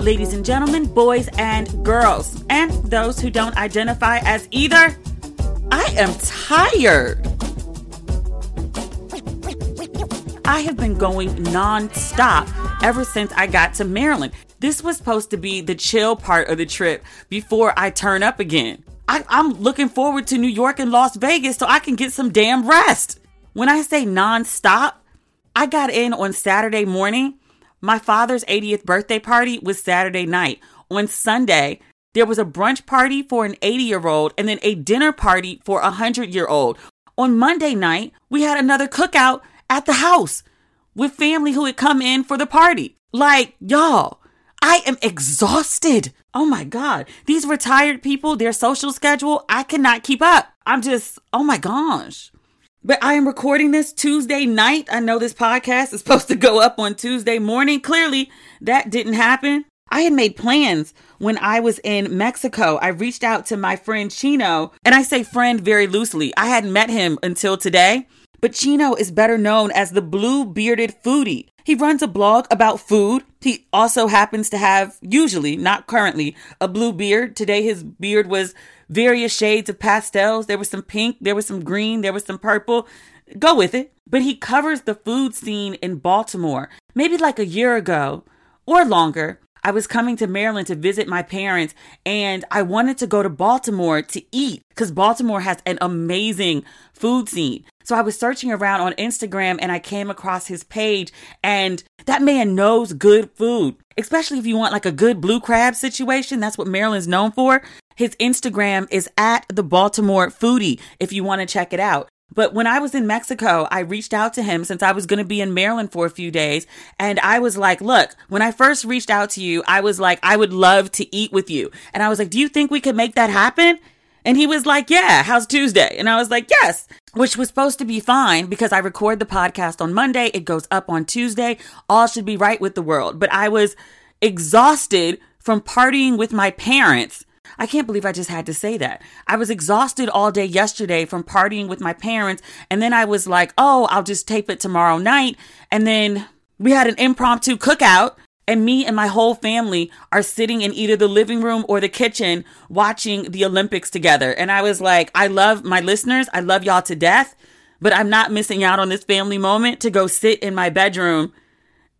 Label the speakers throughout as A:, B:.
A: Ladies and gentlemen, boys and girls, and those who don't identify as either, I am tired. I have been going non-stop ever since I got to Maryland. This was supposed to be the chill part of the trip before I turn up again. I, am looking forward to New York and Las Vegas so I can get some damn rest. When I say non-stop, I got in on Saturday morning my father's 80th birthday party was Saturday night. On Sunday, there was a brunch party for an 80 year old and then a dinner party for a 100 year old. On Monday night, we had another cookout at the house with family who had come in for the party. Like, y'all, I am exhausted. Oh my God. These retired people, their social schedule, I cannot keep up. I'm just, oh my gosh. But I am recording this Tuesday night. I know this podcast is supposed to go up on Tuesday morning. Clearly, that didn't happen. I had made plans when I was in Mexico. I reached out to my friend Chino, and I say friend very loosely. I hadn't met him until today, but Chino is better known as the blue bearded foodie. He runs a blog about food. He also happens to have, usually, not currently, a blue beard. Today, his beard was various shades of pastels. There was some pink, there was some green, there was some purple. Go with it. But he covers the food scene in Baltimore. Maybe like a year ago or longer, I was coming to Maryland to visit my parents and I wanted to go to Baltimore to eat because Baltimore has an amazing food scene. So I was searching around on Instagram and I came across his page and that man knows good food, especially if you want like a good blue crab situation. That's what Maryland's known for. His Instagram is at the Baltimore Foodie if you want to check it out. But when I was in Mexico, I reached out to him since I was going to be in Maryland for a few days. And I was like, look, when I first reached out to you, I was like, I would love to eat with you. And I was like, do you think we could make that happen? And he was like, yeah, how's Tuesday? And I was like, yes, which was supposed to be fine because I record the podcast on Monday. It goes up on Tuesday. All should be right with the world. But I was exhausted from partying with my parents I can't believe I just had to say that. I was exhausted all day yesterday from partying with my parents. And then I was like, oh, I'll just tape it tomorrow night. And then we had an impromptu cookout. And me and my whole family are sitting in either the living room or the kitchen watching the Olympics together. And I was like, I love my listeners. I love y'all to death, but I'm not missing out on this family moment to go sit in my bedroom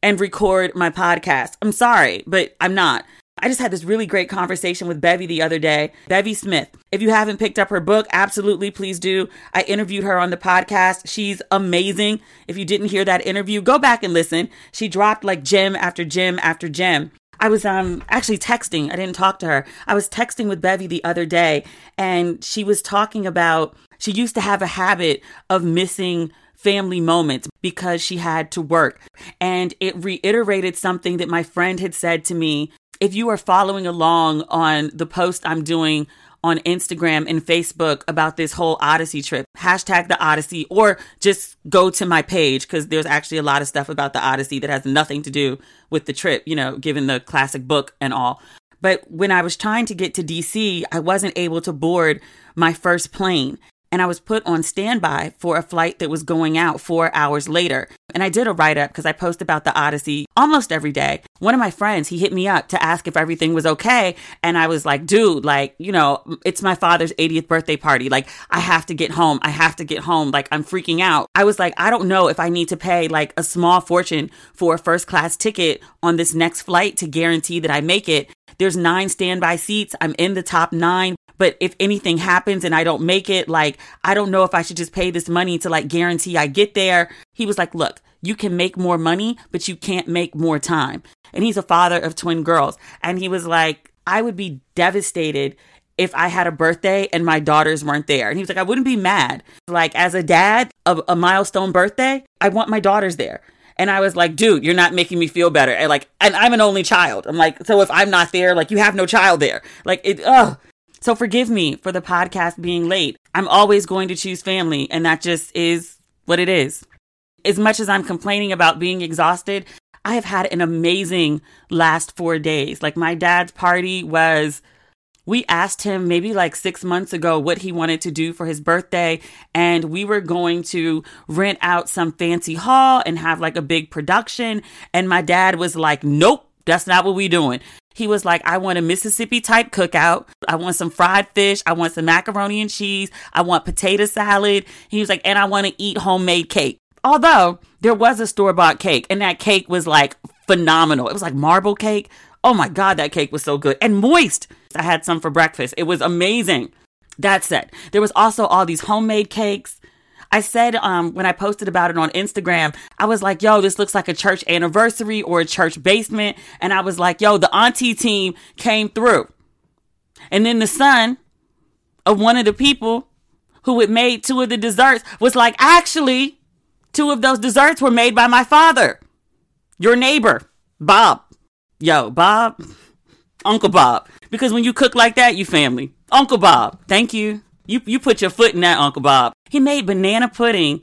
A: and record my podcast. I'm sorry, but I'm not. I just had this really great conversation with Bevy the other day. Bevy Smith. If you haven't picked up her book, absolutely please do. I interviewed her on the podcast. She's amazing. If you didn't hear that interview, go back and listen. She dropped like gem after gem after gem. I was um actually texting. I didn't talk to her. I was texting with Bevy the other day and she was talking about she used to have a habit of missing family moments because she had to work. And it reiterated something that my friend had said to me if you are following along on the post I'm doing on Instagram and Facebook about this whole Odyssey trip, hashtag the Odyssey, or just go to my page because there's actually a lot of stuff about the Odyssey that has nothing to do with the trip, you know, given the classic book and all. But when I was trying to get to DC, I wasn't able to board my first plane and I was put on standby for a flight that was going out four hours later. And I did a write up because I post about the Odyssey almost every day. One of my friends, he hit me up to ask if everything was okay. And I was like, dude, like, you know, it's my father's 80th birthday party. Like, I have to get home. I have to get home. Like, I'm freaking out. I was like, I don't know if I need to pay like a small fortune for a first class ticket on this next flight to guarantee that I make it. There's nine standby seats. I'm in the top nine, but if anything happens and I don't make it, like, I don't know if I should just pay this money to like guarantee I get there. He was like, look, you can make more money, but you can't make more time. And he's a father of twin girls. And he was like, I would be devastated if I had a birthday and my daughters weren't there. And he was like, I wouldn't be mad. Like, as a dad of a milestone birthday, I want my daughters there. And I was like, dude, you're not making me feel better. And like, and I'm an only child. I'm like, so if I'm not there, like you have no child there. Like it, oh. So forgive me for the podcast being late. I'm always going to choose family and that just is what it is. As much as I'm complaining about being exhausted, I have had an amazing last four days. Like my dad's party was we asked him maybe like six months ago what he wanted to do for his birthday. And we were going to rent out some fancy hall and have like a big production. And my dad was like, nope, that's not what we doing. He was like, I want a Mississippi type cookout. I want some fried fish. I want some macaroni and cheese. I want potato salad. He was like, and I want to eat homemade cake. Although there was a store bought cake and that cake was like phenomenal. It was like marble cake. Oh my God, that cake was so good and moist. I had some for breakfast. It was amazing. That said, there was also all these homemade cakes. I said um, when I posted about it on Instagram, I was like, yo, this looks like a church anniversary or a church basement. And I was like, yo, the auntie team came through. And then the son of one of the people who had made two of the desserts was like, actually, two of those desserts were made by my father, your neighbor, Bob. Yo, Bob, Uncle Bob. Because when you cook like that, you family. Uncle Bob, thank you. You you put your foot in that, Uncle Bob. He made banana pudding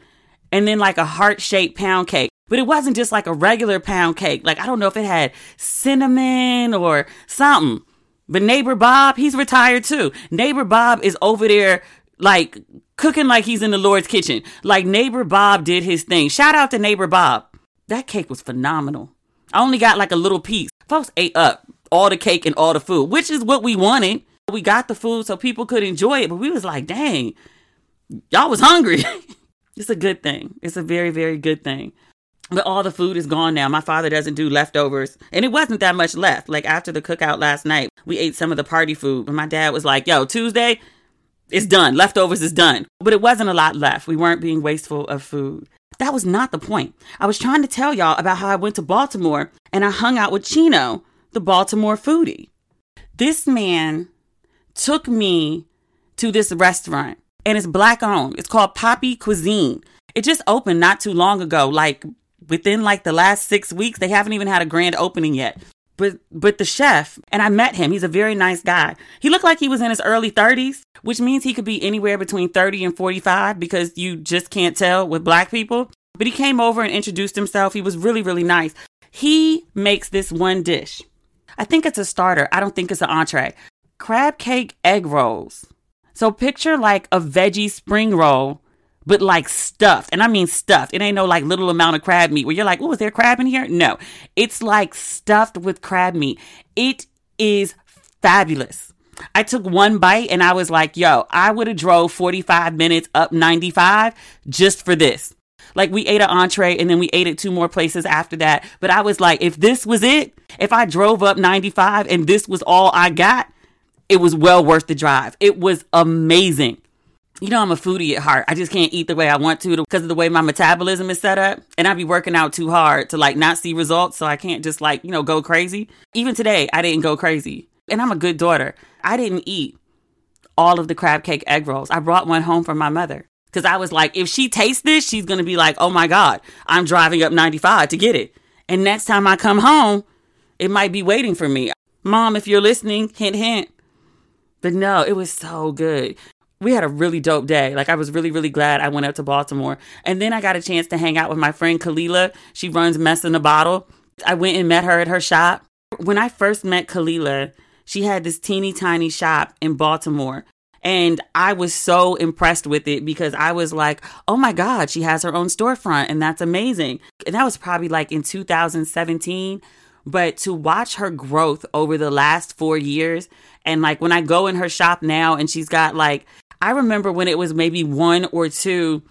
A: and then like a heart shaped pound cake. But it wasn't just like a regular pound cake. Like I don't know if it had cinnamon or something. But neighbor Bob, he's retired too. Neighbor Bob is over there like cooking like he's in the Lord's kitchen. Like neighbor Bob did his thing. Shout out to neighbor Bob. That cake was phenomenal. I only got like a little piece. Folks ate up all the cake and all the food, which is what we wanted. We got the food so people could enjoy it, but we was like, dang, y'all was hungry. it's a good thing. It's a very, very good thing. But all the food is gone now. My father doesn't do leftovers. And it wasn't that much left. Like after the cookout last night, we ate some of the party food. And my dad was like, yo, Tuesday, it's done. Leftovers is done. But it wasn't a lot left. We weren't being wasteful of food. That was not the point. I was trying to tell y'all about how I went to Baltimore and I hung out with Chino, the Baltimore foodie. This man took me to this restaurant and it's black owned. It's called Poppy Cuisine. It just opened not too long ago, like within like the last six weeks. They haven't even had a grand opening yet. But but the chef and I met him. He's a very nice guy. He looked like he was in his early 30s, which means he could be anywhere between 30 and 45 because you just can't tell with black people. But he came over and introduced himself. He was really really nice. He makes this one dish. I think it's a starter. I don't think it's an entree. Crab cake egg rolls. So picture like a veggie spring roll, but like stuffed. And I mean stuffed. It ain't no like little amount of crab meat where you're like, oh, is there crab in here? No, it's like stuffed with crab meat. It is fabulous. I took one bite and I was like, yo, I would have drove 45 minutes up 95 just for this. Like we ate an entree and then we ate at two more places after that. But I was like, if this was it, if I drove up 95 and this was all I got, it was well worth the drive. It was amazing. You know, I'm a foodie at heart. I just can't eat the way I want to because of the way my metabolism is set up. And I'd be working out too hard to like not see results. So I can't just like, you know, go crazy. Even today, I didn't go crazy. And I'm a good daughter. I didn't eat all of the crab cake egg rolls. I brought one home for my mother. Because I was like, if she tastes this, she's going to be like, oh my God, I'm driving up 95 to get it. And next time I come home, it might be waiting for me. Mom, if you're listening, hint, hint. But no, it was so good. We had a really dope day. Like, I was really, really glad I went up to Baltimore. And then I got a chance to hang out with my friend Kalila. She runs Mess in a Bottle. I went and met her at her shop. When I first met Kalila, she had this teeny tiny shop in Baltimore and I was so impressed with it because I was like, oh my God, she has her own storefront and that's amazing. And that was probably like in 2017. But to watch her growth over the last four years, and like when I go in her shop now and she's got like, I remember when it was maybe one or two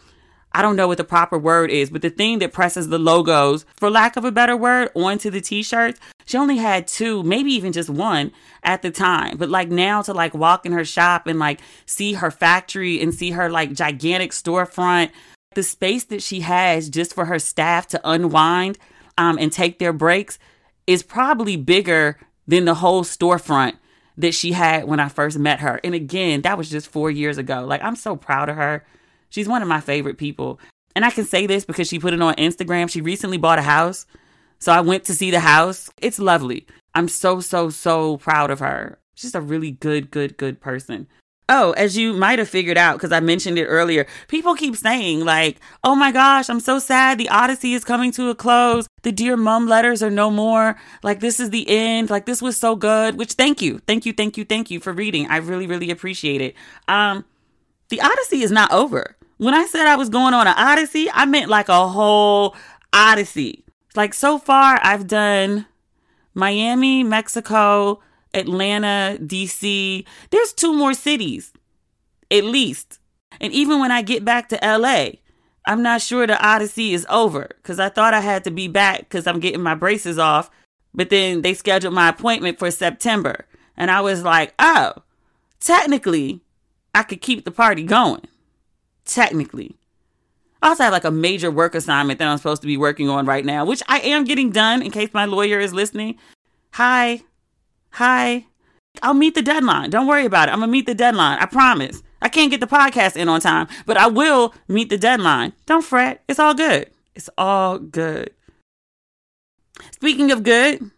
A: I don't know what the proper word is, but the thing that presses the logos, for lack of a better word, onto the t-shirts, she only had two, maybe even just one at the time. But like now to like walk in her shop and like see her factory and see her like gigantic storefront, the space that she has just for her staff to unwind um, and take their breaks is probably bigger than the whole storefront that she had when I first met her. And again, that was just four years ago. Like I'm so proud of her. She's one of my favorite people. And I can say this because she put it on Instagram. She recently bought a house. So I went to see the house. It's lovely. I'm so, so, so proud of her. She's a really good, good, good person. Oh, as you might have figured out, because I mentioned it earlier, people keep saying, like, oh my gosh, I'm so sad. The Odyssey is coming to a close. The Dear Mum letters are no more. Like, this is the end. Like, this was so good, which thank you. Thank you, thank you, thank you for reading. I really, really appreciate it. Um, the Odyssey is not over. When I said I was going on an Odyssey, I meant like a whole Odyssey. Like, so far, I've done Miami, Mexico, Atlanta, DC. There's two more cities, at least. And even when I get back to LA, I'm not sure the Odyssey is over because I thought I had to be back because I'm getting my braces off. But then they scheduled my appointment for September. And I was like, oh, technically, I could keep the party going. Technically. I also have like a major work assignment that I'm supposed to be working on right now, which I am getting done in case my lawyer is listening. Hi, Hi. I'll meet the deadline. Don't worry about it. I'm going to meet the deadline. I promise. I can't get the podcast in on time, but I will meet the deadline. Don't fret. It's all good. It's all good. Speaking of good,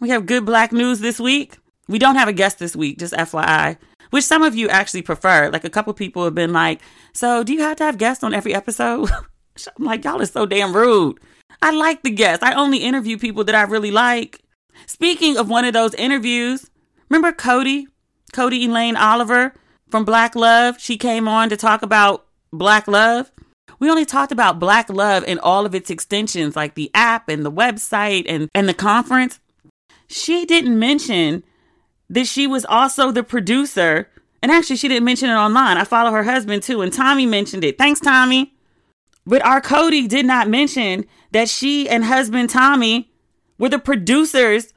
A: we have good black news this week. We don't have a guest this week, just FYI, which some of you actually prefer. Like a couple people have been like, So, do you have to have guests on every episode? I'm like, Y'all are so damn rude. I like the guests. I only interview people that I really like. Speaking of one of those interviews, remember Codie? Codie Elaine Oliver from Black Love? She came on to talk about Black Love. We only talked about Black Love and all of its extensions, like the app and the website and, and the conference. She didn't mention that she was also the producer. And actually, she didn't mention it online. I follow her husband too, and Tommy mentioned it. Thanks, Tommy. But our Codie did not mention that she and husband Tommy were the producers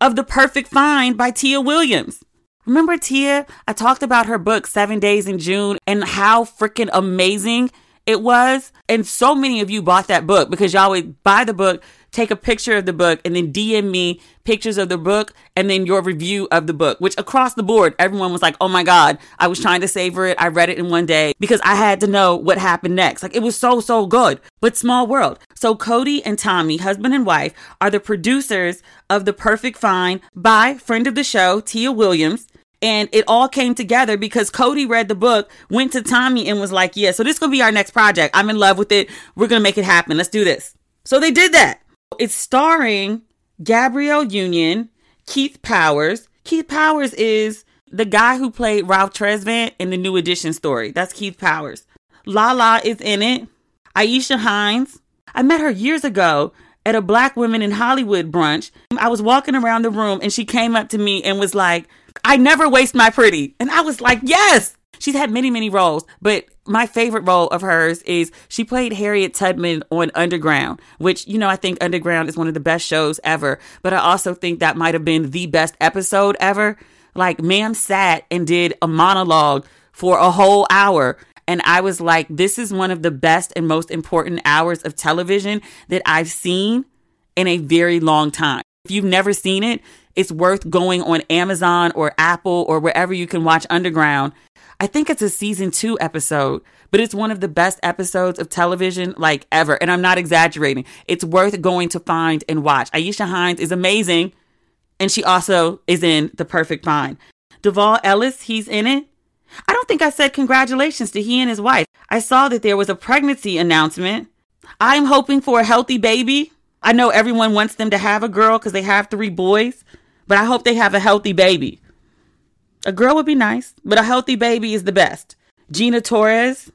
A: of The Perfect Find by Tia Williams. Remember Tia? I talked about her book, Seven Days in June, and how freaking amazing it was. And so many of you bought that book because y'all would buy the book, take a picture of the book, and then DM me pictures of the book and then your review of the book, which across the board, everyone was like, oh my God, I was trying to savor it. I read it in one day because I had to know what happened next. Like it was so, so good, but small world. So Codie and Tommy, husband and wife, are the producers of The Perfect Find by friend of the show, Tia Williams. And it all came together because Codie read the book, went to Tommy and was like, yeah, so this is going to be our next project. I'm in love with it. We're going to make it happen. Let's do this. So they did that. It's starring Gabrielle Union, Keith Powers. Keith Powers is the guy who played Ralph Tresvant in the New Edition story. That's Keith Powers. Lala is in it. Aisha Hinds. I met her years ago at a Black Women in Hollywood brunch. I was walking around the room and she came up to me and was like, I never waste my pretty. And I was like, yes. She's had many, many roles, but my favorite role of hers is she played Harriet Tubman on Underground, which, you know, I think Underground is one of the best shows ever, but I also think that might have been the best episode ever. Like, ma'am sat and did a monologue for a whole hour. And I was like, this is one of the best and most important hours of television that I've seen in a very long time. If you've never seen it, it's worth going on Amazon or Apple or wherever you can watch Underground I think it's a season two episode, but it's one of the best episodes of television like ever. And I'm not exaggerating. It's worth going to find and watch. Aisha Hinds is amazing. And she also is in The Perfect Find. Duvall Ellis, he's in it. I don't think I said congratulations to he and his wife. I saw that there was a pregnancy announcement. I'm hoping for a healthy baby. I know everyone wants them to have a girl because they have three boys, but I hope they have a healthy baby. A girl would be nice, but a healthy baby is the best. Gina Torres,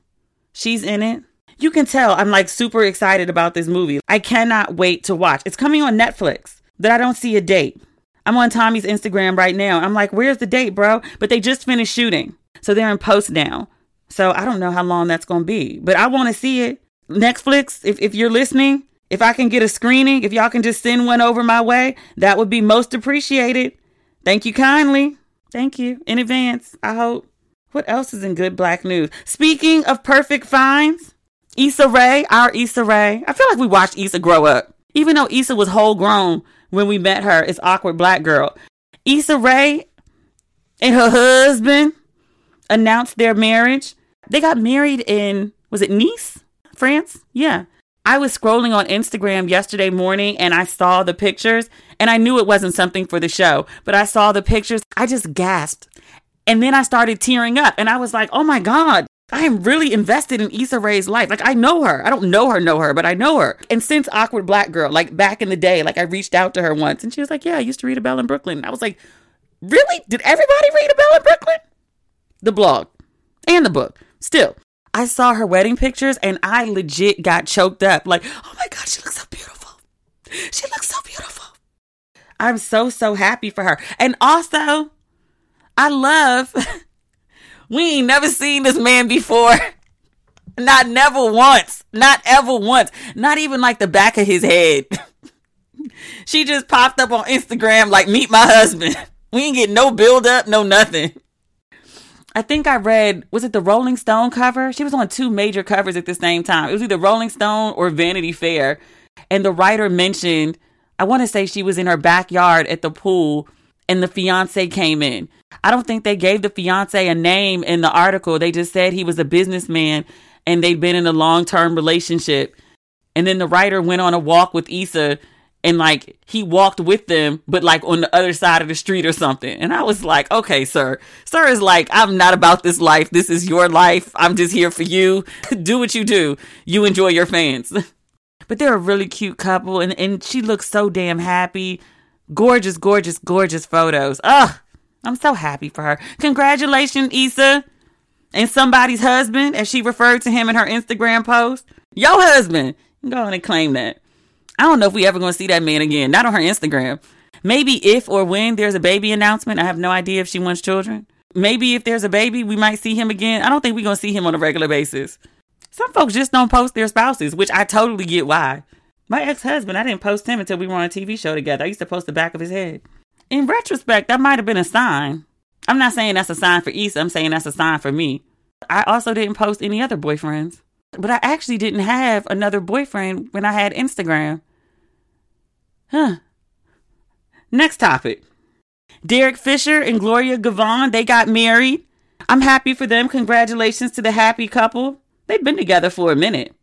A: she's in it. You can tell I'm like super excited about this movie. I cannot wait to watch. It's coming on Netflix, but I don't see a date. I'm on Tommy's Instagram right now. I'm like, where's the date, bro? But they just finished shooting. So they're in post now. So I don't know how long that's going to be, but I want to see it. Netflix, if, if you're listening, if I can get a screening, if y'all can just send one over my way, that would be most appreciated. Thank you kindly. Thank you in advance. I hope. What else is in good black news? Speaking of perfect finds, Issa Rae, our Issa Rae. I feel like we watched Issa grow up. Even though Issa was whole grown when we met her it's awkward black girl. Issa Rae and her husband announced their marriage. They got married in, was it Nice? France? Yeah. I was scrolling on Instagram yesterday morning and I saw the pictures and I knew it wasn't something for the show, but I saw the pictures. I just gasped. And then I started tearing up and I was like, oh my God, I am really invested in Issa Rae's life. Like I know her. I don't know her, know her, but I know her. And since Awkward Black Girl, like back in the day, like I reached out to her once and she was like, Yeah, I used to read a Belle in Brooklyn. And I was like, Really? Did everybody read a Belle in Brooklyn? The blog and the book. Still, I saw her wedding pictures and I legit got choked up. Like, oh my God, she looks so beautiful. She looks so beautiful. I'm so, so happy for her. And also, I love We ain't never seen this man before. Not never once. Not ever once. Not even like the back of his head. she just popped up on Instagram like meet my husband. We ain't get no build up, no nothing. I think I read, was it the Rolling Stone cover? She was on two major covers at the same time. It was either Rolling Stone or Vanity Fair. And the writer mentioned, I want to say she was in her backyard at the pool and the fiance came in. I don't think they gave the fiance a name in the article. They just said he was a businessman and they'd been in a long term relationship. And then the writer went on a walk with Issa and like he walked with them, but like on the other side of the street or something. And I was like, okay, sir. Sir is like, I'm not about this life. This is your life. I'm just here for you. do what you do. You enjoy your fans. but they're a really cute couple and, and she looks so damn happy. Gorgeous, gorgeous, gorgeous photos. Ugh, I'm so happy for her. Congratulations, Issa. And somebody's husband, as she referred to him in her Instagram post. Your husband. Go on and claim that. I don't know if we ever going to see that man again. Not on her Instagram. Maybe if or when there's a baby announcement. I have no idea if she wants children. Maybe if there's a baby, we might see him again. I don't think we're going to see him on a regular basis. Some folks just don't post their spouses, which I totally get why. My ex husband, I didn't post him until we were on a TV show together. I used to post the back of his head. In retrospect, that might have been a sign. I'm not saying that's a sign for Issa, I'm saying that's a sign for me. I also didn't post any other boyfriends. But I actually didn't have another boyfriend when I had Instagram. Huh. Next topic. Derek Fisher and Gloria Govan, they got married. I'm happy for them. Congratulations to the happy couple. They've been together for a minute.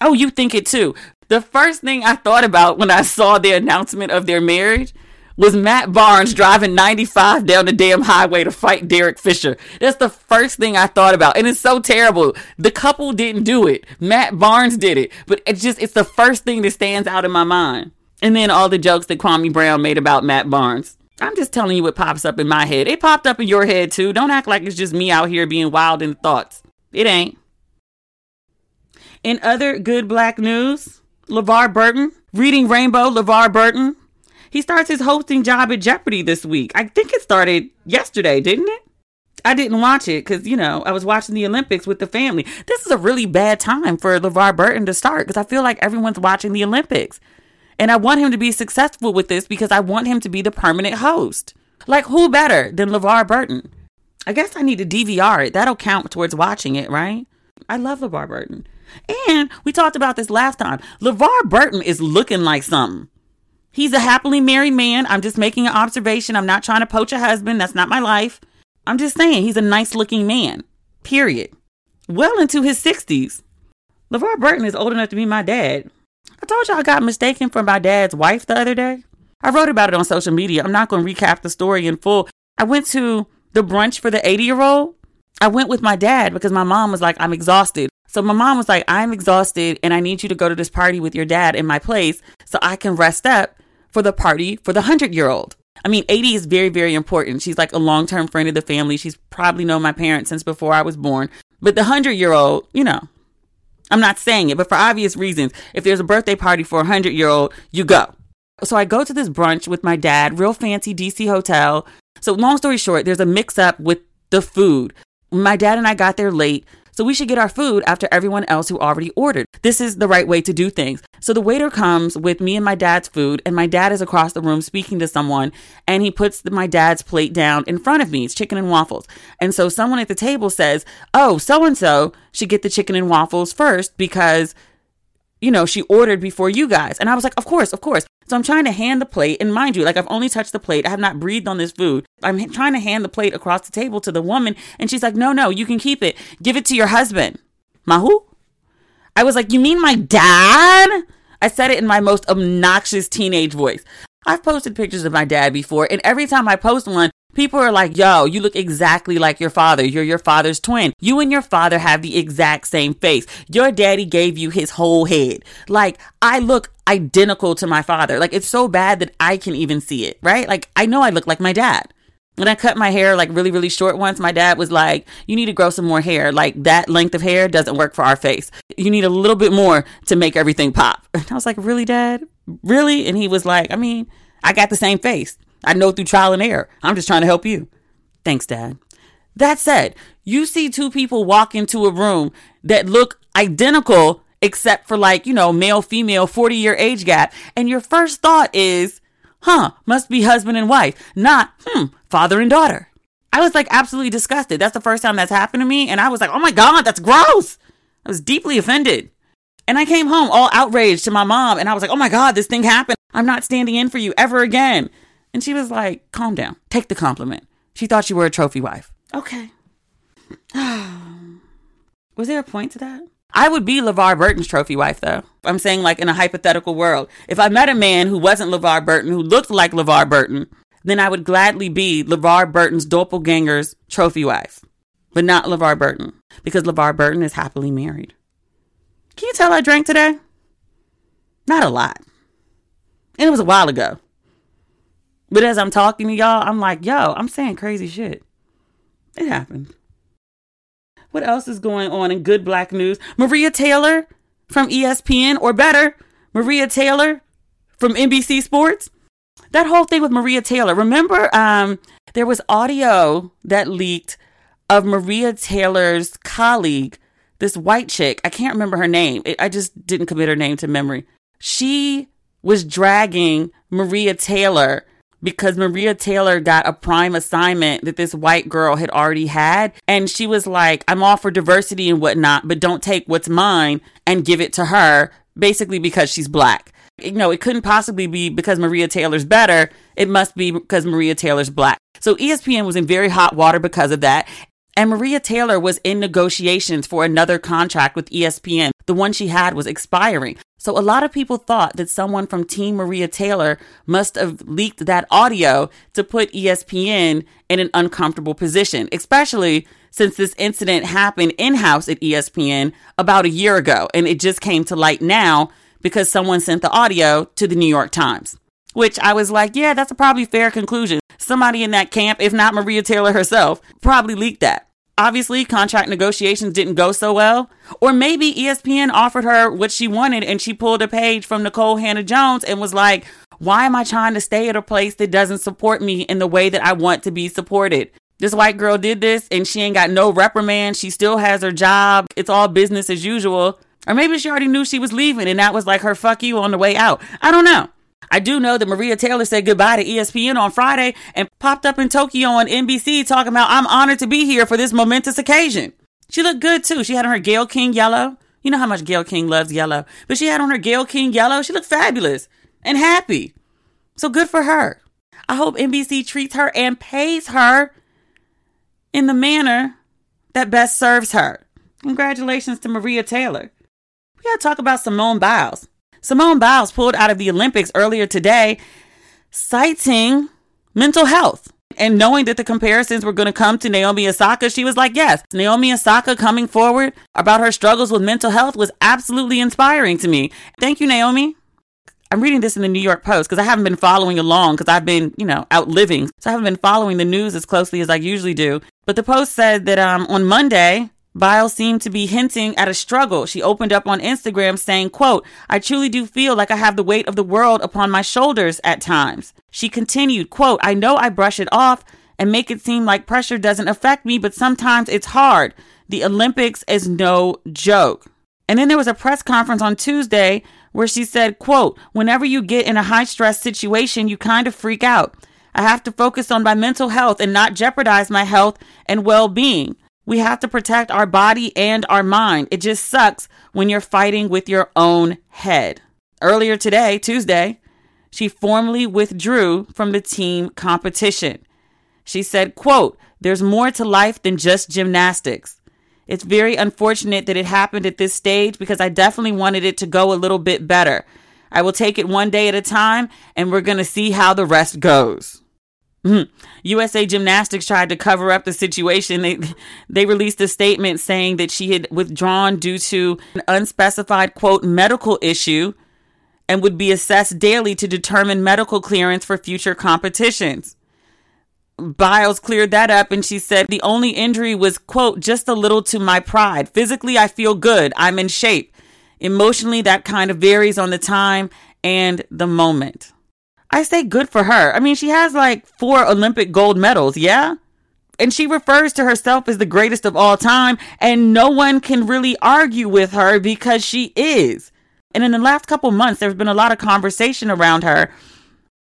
A: Oh, you think it too. The first thing I thought about when I saw the announcement of their marriage was Matt Barnes driving 95 down the damn highway to fight Derek Fisher. That's the first thing I thought about. And it's so terrible. The couple didn't do it. Matt Barnes did it. But it's just, it's the first thing that stands out in my mind. And then all the jokes that Kwame Brown made about Matt Barnes. I'm just telling you what pops up in my head. It popped up in your head too. Don't act like it's just me out here being wild in thoughts. It ain't. In other good black news, LeVar Burton, Reading Rainbow, LeVar Burton, he starts his hosting job at Jeopardy this week. I think it started yesterday, didn't it? I didn't watch it because, you know, I was watching the Olympics with the family. This is a really bad time for LeVar Burton to start because I feel like everyone's watching the Olympics. And I want him to be successful with this because I want him to be the permanent host. Like, who better than LeVar Burton? I guess I need to DVR it. That'll count towards watching it, right? I love LeVar Burton. And we talked about this last time. LeVar Burton is looking like something. He's a happily married man. I'm just making an observation. I'm not trying to poach a husband. That's not my life. I'm just saying he's a nice looking man. Period. Well into his 60s. LeVar Burton is old enough to be my dad. I told you I got mistaken for my dad's wife the other day. I wrote about it on social media. I'm not going to recap the story in full. I went to the brunch for the 80 year old. I went with my dad because my mom was like, I'm exhausted. So my mom was like, I'm exhausted and I need you to go to this party with your dad in my place so I can rest up for the party for the 100 year old. I mean, 80 is very, very important. She's like a long term friend of the family. She's probably known my parents since before I was born. But the 100 year old, you know, I'm not saying it, but for obvious reasons, if there's a birthday party for a 100 year old, you go. So I go to this brunch with my dad, real fancy DC hotel. So, long story short, there's a mix up with the food. My dad and I got there late. So we should get our food after everyone else who already ordered. This is the right way to do things. So the waiter comes with me and my dad's food, and my dad is across the room speaking to someone, and he puts my dad's plate down in front of me. It's chicken and waffles. And so someone at the table says, Oh, so and so should get the chicken and waffles first because you know, she ordered before you guys. And I was like, of course, of course. So I'm trying to hand the plate. And mind you, like I've only touched the plate. I have not breathed on this food. I'm trying to hand the plate across the table to the woman. And she's like, no, no, you can keep it. Give it to your husband. Who? I was like, You mean my dad? I said it in my most obnoxious teenage voice. I've posted pictures of my dad before, and every time I post one, people are like, yo, you look exactly like your father. You're your father's twin. You and your father have the exact same face. Your daddy gave you his whole head. Like, I look identical to my father. Like, it's so bad that I can even see it, right? Like, I know I look like my dad. When I cut my hair like really, really short once, my dad was like, You need to grow some more hair. Like that length of hair doesn't work for our face. You need a little bit more to make everything pop. And I was like, Really, dad? Really? And he was like, I mean, I got the same face. I know through trial and error. I'm just trying to help you. Thanks, dad. That said, you see two people walk into a room that look identical except for like, you know, male, female, 40 year age gap. And your first thought is, huh, must be husband and wife, not, hmm, father and daughter. I was like absolutely disgusted. That's the first time that's happened to me. And I was like, oh my God, that's gross. I was deeply offended. And I came home all outraged to my mom. And I was like, oh my God, this thing happened. I'm not standing in for you ever again. And she was like, calm down. Take the compliment. She thought you were a trophy wife. Okay. was there a point to that? I would be LeVar Burton's trophy wife, though. I'm saying, like, in a hypothetical world. If I met a man who wasn't LeVar Burton, who looked like LeVar Burton, then I would gladly be LeVar Burton's doppelganger's trophy wife, but not LeVar Burton, because LeVar Burton is happily married. Can you tell I drank today? Not a lot. And it was a while ago. But as I'm talking to y'all, I'm like, yo, I'm saying crazy shit. It happened. What else is going on in good black news? Maria Taylor from ESPN, or better, Maria Taylor from NBC Sports. That whole thing with Maria Taylor. Remember, um, there was audio that leaked of Maria Taylor's colleague, this white chick. I can't remember her name. I just didn't commit her name to memory. She was dragging Maria Taylor because Maria Taylor got a prime assignment that this white girl had already had. And she was like, I'm all for diversity and whatnot, but don't take what's mine and give it to her, basically because she's black. You know, it couldn't possibly be because Maria Taylor's better. It must be because Maria Taylor's black. So ESPN was in very hot water because of that. And Maria Taylor was in negotiations for another contract with ESPN. The one she had was expiring. So a lot of people thought that someone from Team Maria Taylor must have leaked that audio to put ESPN in an uncomfortable position, especially since this incident happened in house at ESPN about a year ago. And it just came to light now because someone sent the audio to the New York Times, which I was like, yeah, that's a probably fair conclusion. Somebody in that camp, if not Maria Taylor herself, probably leaked that obviously contract negotiations didn't go so well. Or maybe ESPN offered her what she wanted and she pulled a page from Nikole Hannah Jones and was like, why am I trying to stay at a place that doesn't support me in the way that I want to be supported? This white girl did this and she ain't got no reprimand. She still has her job. It's all business as usual. Or maybe she already knew she was leaving and that was like her fuck you on the way out. I don't know. I do know that Maria Taylor said goodbye to ESPN on Friday and popped up in Tokyo on NBC talking about, I'm honored to be here for this momentous occasion. She looked good too. She had on her Gayle King yellow. You know how much Gayle King loves yellow, but she had on her Gayle King yellow. She looked fabulous and happy. So good for her. I hope NBC treats her and pays her in the manner that best serves her. Congratulations to Maria Taylor. We got to talk about Simone Biles. Simone Biles pulled out of the Olympics earlier today, citing mental health. And knowing that the comparisons were going to come to Naomi Osaka, she was like, yes, Naomi Osaka coming forward about her struggles with mental health was absolutely inspiring to me. Thank you, Naomi. I'm reading this in the New York Post because I haven't been following along because I've been, you know, out living. So I haven't been following the news as closely as I usually do. But the Post said that um, on Monday, Biles seemed to be hinting at a struggle. She opened up on Instagram saying, quote, I truly do feel like I have the weight of the world upon my shoulders at times. She continued, quote, I know I brush it off and make it seem like pressure doesn't affect me, but sometimes it's hard. The Olympics is no joke. And then there was a press conference on Tuesday where she said, quote, whenever you get in a high stress situation, you kind of freak out. I have to focus on my mental health and not jeopardize my health and well being. We have to protect our body and our mind. It just sucks when you're fighting with your own head. Earlier today, Tuesday, she formally withdrew from the team competition. She said, quote, there's more to life than just gymnastics. It's very unfortunate that it happened at this stage because I definitely wanted it to go a little bit better. I will take it one day at a time and we're going to see how the rest goes. Hmm. USA Gymnastics tried to cover up the situation. They they released a statement saying that she had withdrawn due to an unspecified quote medical issue and would be assessed daily to determine medical clearance for future competitions. Biles cleared that up and she said the only injury was quote just a little to my pride. Physically I feel good. I'm in shape. Emotionally that kind of varies on the time and the moment. I say good for her. I mean, she has like four Olympic gold medals, yeah? And she refers to herself as the greatest of all time, and no one can really argue with her because she is. And in the last couple months, there's been a lot of conversation around her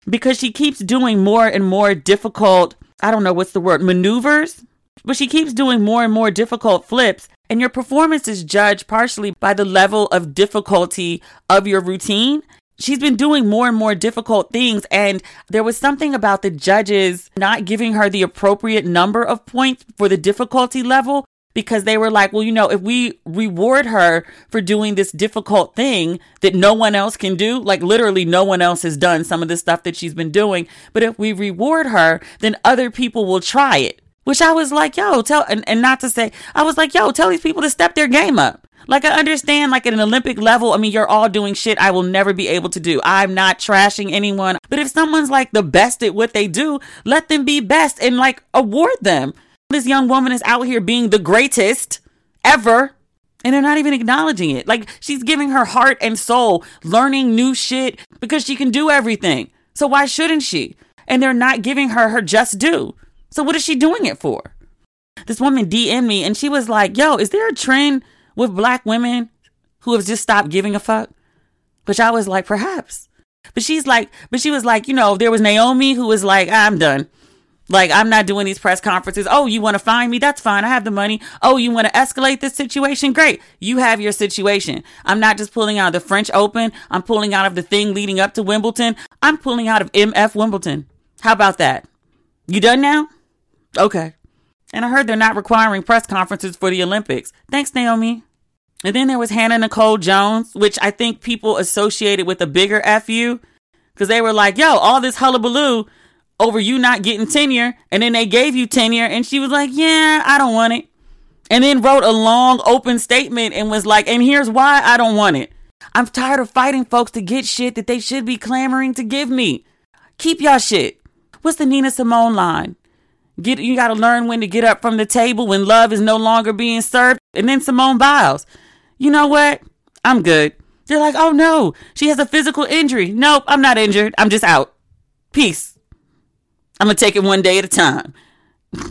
A: because she keeps doing more and more difficult, I don't know what's the word, maneuvers, but she keeps doing more and more difficult flips. And your performance is judged partially by the level of difficulty of your routine she's been doing more and more difficult things. And there was something about the judges not giving her the appropriate number of points for the difficulty level because they were like, well, you know, if we reward her for doing this difficult thing that no one else can do, like literally no one else has done some of the stuff that she's been doing. But if we reward her, then other people will try it. Which I was like, yo, tell, and, and not to say, I was like, yo, tell these people to step their game up. Like I understand, like at an Olympic level, I mean, you're all doing shit I will never be able to do. I'm not trashing anyone. But if someone's like the best at what they do, let them be best and like award them. This young woman is out here being the greatest ever. And they're not even acknowledging it. Like she's giving her heart and soul, learning new shit because she can do everything. So why shouldn't she? And they're not giving her her just due. So what is she doing it for? This woman DM'd me and she was like, yo, is there a trend with black women who have just stopped giving a fuck? Which I was like, perhaps. But she's like, but she was like, you know, there was Naomi who was like, ah, I'm done. Like, I'm not doing these press conferences. Oh, you want to find me? That's fine. I have the money. Oh, you want to escalate this situation? Great. You have your situation. I'm not just pulling out of the French Open. I'm pulling out of the thing leading up to Wimbledon. I'm pulling out of MF Wimbledon. How about that? You done now? Okay. And I heard they're not requiring press conferences for the Olympics. Thanks, Naomi. And then there was Hannah Nikole Jones, which I think people associated with a bigger FU because they were like, yo, all this hullabaloo over you not getting tenure. And then they gave you tenure. And she was like, yeah, I don't want it. And then wrote a long open statement and was like, and here's why I don't want it. I'm tired of fighting folks to get shit that they should be clamoring to give me. Keep y'all shit. What's the Nina Simone line? Get you gotta learn when to get up from the table when love is no longer being served. And then Simone Biles you know what? I'm good. They're like, oh no, she has a physical injury. Nope, I'm not injured. I'm just out. Peace. I'm going to take it one day at a time.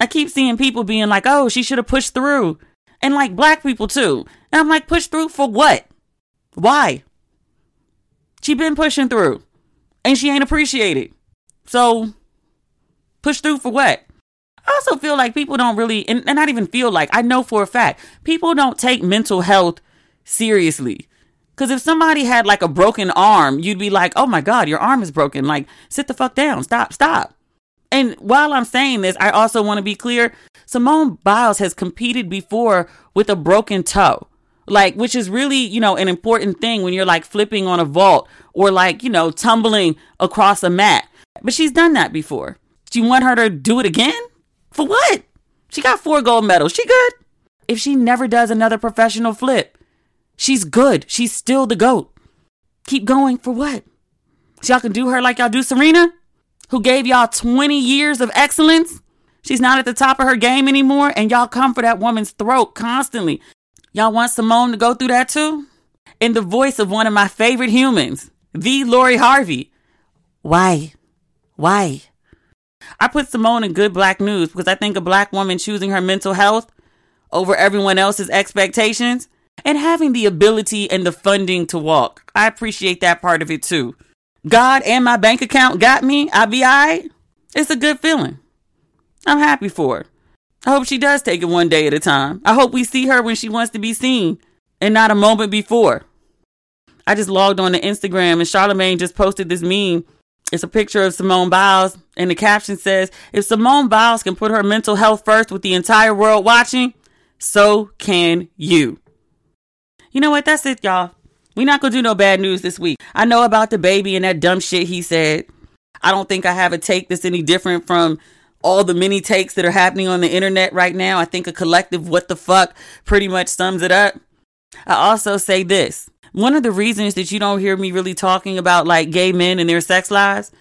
A: I keep seeing people being like, oh, she should have pushed through. And like black people too. And I'm like, push through for what? Why? She been pushing through. And she ain't appreciated. So push through for what? I also feel like people don't really, and, and not even feel like, I know for a fact, people don't take mental health seriously. Because if somebody had like a broken arm, you'd be like, oh my God, your arm is broken. Like, sit the fuck down. Stop, stop. And while I'm saying this, I also want to be clear Simone Biles has competed before with a broken toe. Like, which is really, you know, an important thing when you're like flipping on a vault or like, you know, tumbling across a mat. But she's done that before. Do you want her to do it again? For what? She got four gold medals. She good. If she never does another professional flip, she's good. She's still the GOAT. Keep going for what? So y'all can do her like y'all do Serena, who gave y'all 20 years of excellence. She's not at the top of her game anymore, and y'all come for that woman's throat constantly. Y'all want Simone to go through that too? In the voice of one of my favorite humans, the Lori Harvey. Why? Why? I put Simone in good black news because I think a black woman choosing her mental health over everyone else's expectations and having the ability and the funding to walk. I appreciate that part of it too. God and my bank account got me. I'll be all right. It's a good feeling. I'm happy for her. I hope she does take it one day at a time. I hope we see her when she wants to be seen and not a moment before. I just logged on to Instagram and Charlemagne just posted this meme It's a picture of Simone Biles, and the caption says, If Simone Biles can put her mental health first with the entire world watching, so can you. You know what? That's it, y'all. we not gonna do no bad news this week. I know about the baby and that dumb shit he said. I don't think I have a take that's any different from all the many takes that are happening on the internet right now. I think a collective what the fuck pretty much sums it up. I also say this one of the reasons that you don't hear me really talking about like gay men and their sex lives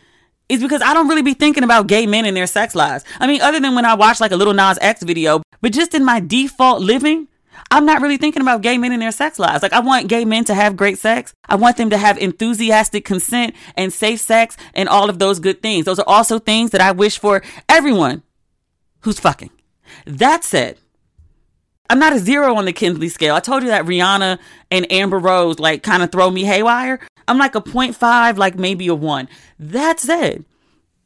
A: is because I don't really be thinking about gay men and their sex lives. I mean, other than when I watch like a Lil Nas X video, but just in my default living, I'm not really thinking about gay men and their sex lives. Like, I want gay men to have great sex. I want them to have enthusiastic consent and safe sex and all of those good things. Those are also things that I wish for everyone who's fucking. That said, I'm not a zero on the Kinsey scale. I told you that Rihanna and Amber Rose like kind of throw me haywire. I'm like a 0.5, like maybe a 1. That said,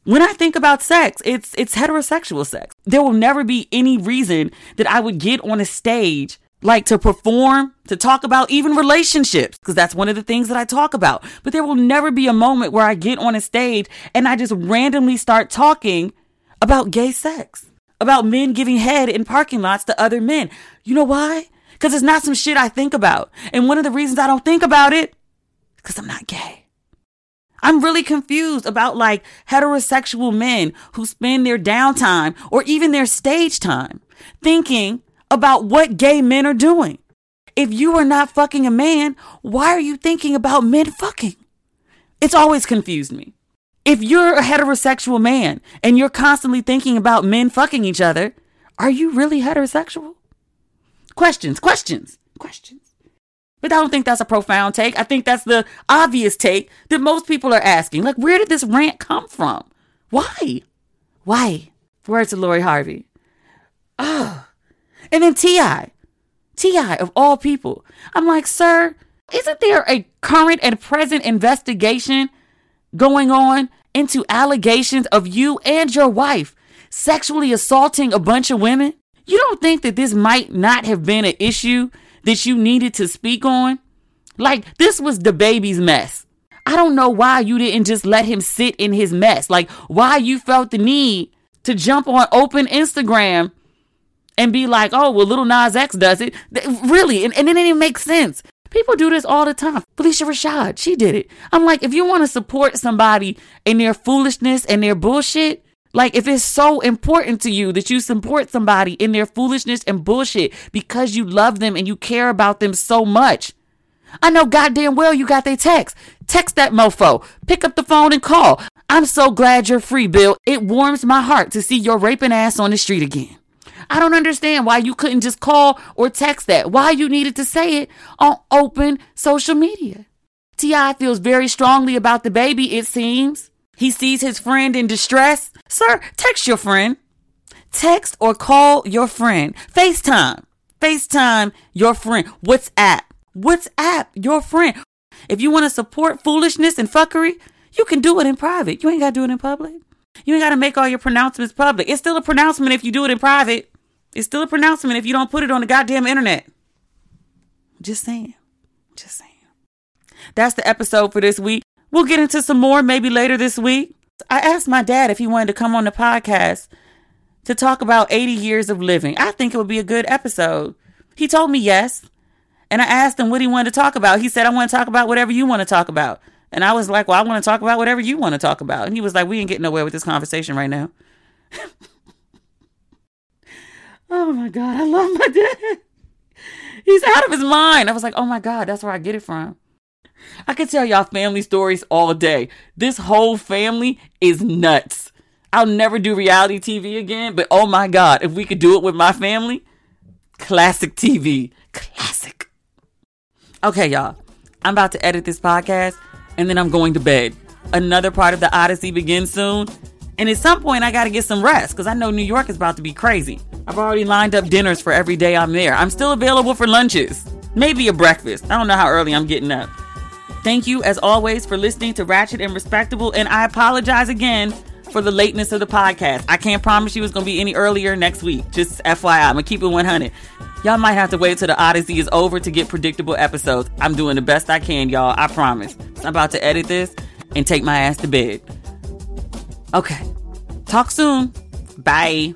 A: when I think about sex, it's it's heterosexual sex. There will never be any reason that I would get on a stage like to perform, to talk about even relationships, because that's one of the things that I talk about. But there will never be a moment where I get on a stage and I just randomly start talking about gay sex about men giving head in parking lots to other men. You know why? Because it's not some shit I think about. And one of the reasons I don't think about it, because I'm not gay. I'm really confused about like heterosexual men who spend their downtime or even their stage time thinking about what gay men are doing. If you are not fucking a man, why are you thinking about men fucking? It's always confused me. If you're a heterosexual man and you're constantly thinking about men fucking each other, are you really heterosexual? Questions, questions, questions. But I don't think that's a profound take. I think that's the obvious take that most people are asking. Like, where did this rant come from? Why? Why? Words of Lori Harvey. Oh. And then T.I. T.I. of all people. I'm like, sir, isn't there a current and present investigation going on into allegations of you and your wife sexually assaulting a bunch of women? You don't think that this might not have been an issue that you needed to speak on? Like, this was the baby's mess. I don't know why you didn't just let him sit in his mess. Like, why you felt the need to jump on open Instagram and be like, oh, well, Lil Nas X does it. Really? And, and it didn't even make sense. People do this all the time. Phylicia Rashad, she did it. I'm like, if you want to support somebody in their foolishness and their bullshit, like if it's so important to you that you support somebody in their foolishness and bullshit because you love them and you care about them so much. I know goddamn well you got their text. Text that mofo. Pick up the phone and call. I'm so glad you're free, Bill. It warms my heart to see your raping ass on the street again. I don't understand why you couldn't just call or text that. Why you needed to say it on open social media. T.I. feels very strongly about the baby, it seems. He sees his friend in distress. Sir, text your friend. Text or call your friend. FaceTime. FaceTime your friend. WhatsApp. WhatsApp your friend. If you want to support foolishness and fuckery, you can do it in private. You ain't got to do it in public. You ain't got to make all your pronouncements public. It's still a pronouncement if you do it in private. It's still a pronouncement if you don't put it on the goddamn internet. Just saying. Just saying. That's the episode for this week. We'll get into some more maybe later this week. I asked my dad if he wanted to come on the podcast to talk about 80 years of living. I think it would be a good episode. He told me yes. And I asked him what he wanted to talk about. He said, I want to talk about whatever you want to talk about. And I was like, Well, I want to talk about whatever you want to talk about. And he was like, We ain't getting nowhere with this conversation right now. Oh my God, I love my dad. He's out of his mind. I was like, oh my God, that's where I get it from. I could tell y'all family stories all day. This whole family is nuts. I'll never do reality TV again, but oh my God, if we could do it with my family, classic TV. Classic. Okay, y'all. I'm about to edit this podcast and then I'm going to bed. Another part of the Odyssey begins soon. And at some point, I got to get some rest because I know New York is about to be crazy. I've already lined up dinners for every day I'm there. I'm still available for lunches, maybe a breakfast. I don't know how early I'm getting up. Thank you, as always, for listening to Ratchet and Respectable. And I apologize again for the lateness of the podcast. I can't promise you it's going to be any earlier next week. Just FYI, I'm going to keep it 100. Y'all might have to wait till the Odyssey is over to get predictable episodes. I'm doing the best I can, y'all. I promise. I'm about to edit this and take my ass to bed. Okay. Talk soon. Bye.